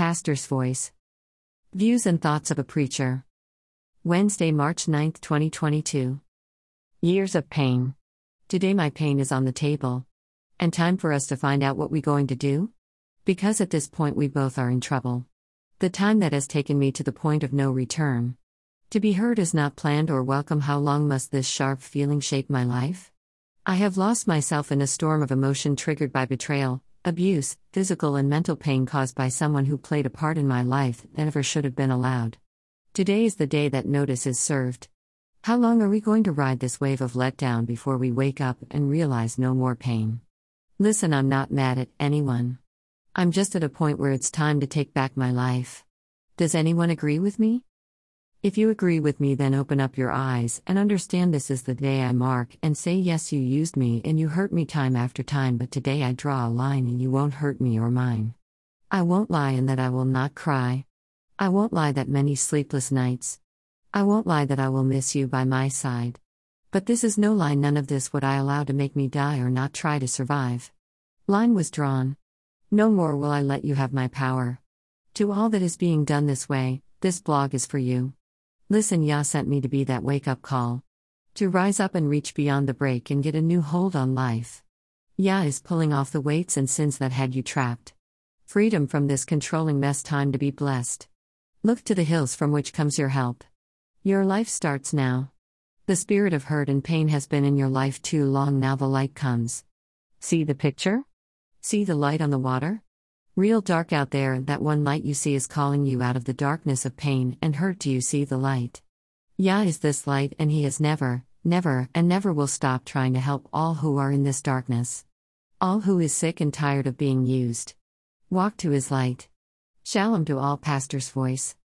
Pastor's Voice Views and Thoughts of a Preacher. Wednesday, March 9, 2022. Years of Pain. Today, my pain is on the table. And time for us to find out what we're going to do? Because at this point, we both are in trouble. The time that has taken me to the point of no return. To be heard is not planned or welcome. How long must this sharp feeling shape my life? I have lost myself in a storm of emotion triggered by betrayal, abuse, physical and mental pain caused by someone who played a part in my life that never should have been allowed. Today is the day that notice is served. How long are we going to ride this wave of letdown before we wake up and realize no more pain? Listen, I'm not mad at anyone. I'm just at a point where it's time to take back my life. Does anyone agree with me? If you agree with me, then open up your eyes and understand this is the day I mark and say, Yes, you used me and you hurt me time after time, but today I draw a line and you won't hurt me or mine. I won't lie and that I will not cry. I won't lie that many sleepless nights. I won't lie that I will miss you by my side. But this is no lie, none of this would I allow to make me die or not try to survive. Line was drawn. No more will I let you have my power. To all that is being done this way, this blog is for you. Listen, Yah sent me to be that wake up call. To rise up and reach beyond the break and get a new hold on life. Yah is pulling off the weights and sins that had you trapped. Freedom from this controlling mess, time to be blessed. Look to the hills from which comes your help. Your life starts now. The spirit of hurt and pain has been in your life too long, now the light comes. See the picture? See the light on the water? Real dark out there, that one light you see is calling you out of the darkness of pain and hurt. Do you see the light? Yah is this light, and He has never, never, and never will stop trying to help all who are in this darkness. All who is sick and tired of being used. Walk to His light. Shalom to all, Pastor's voice.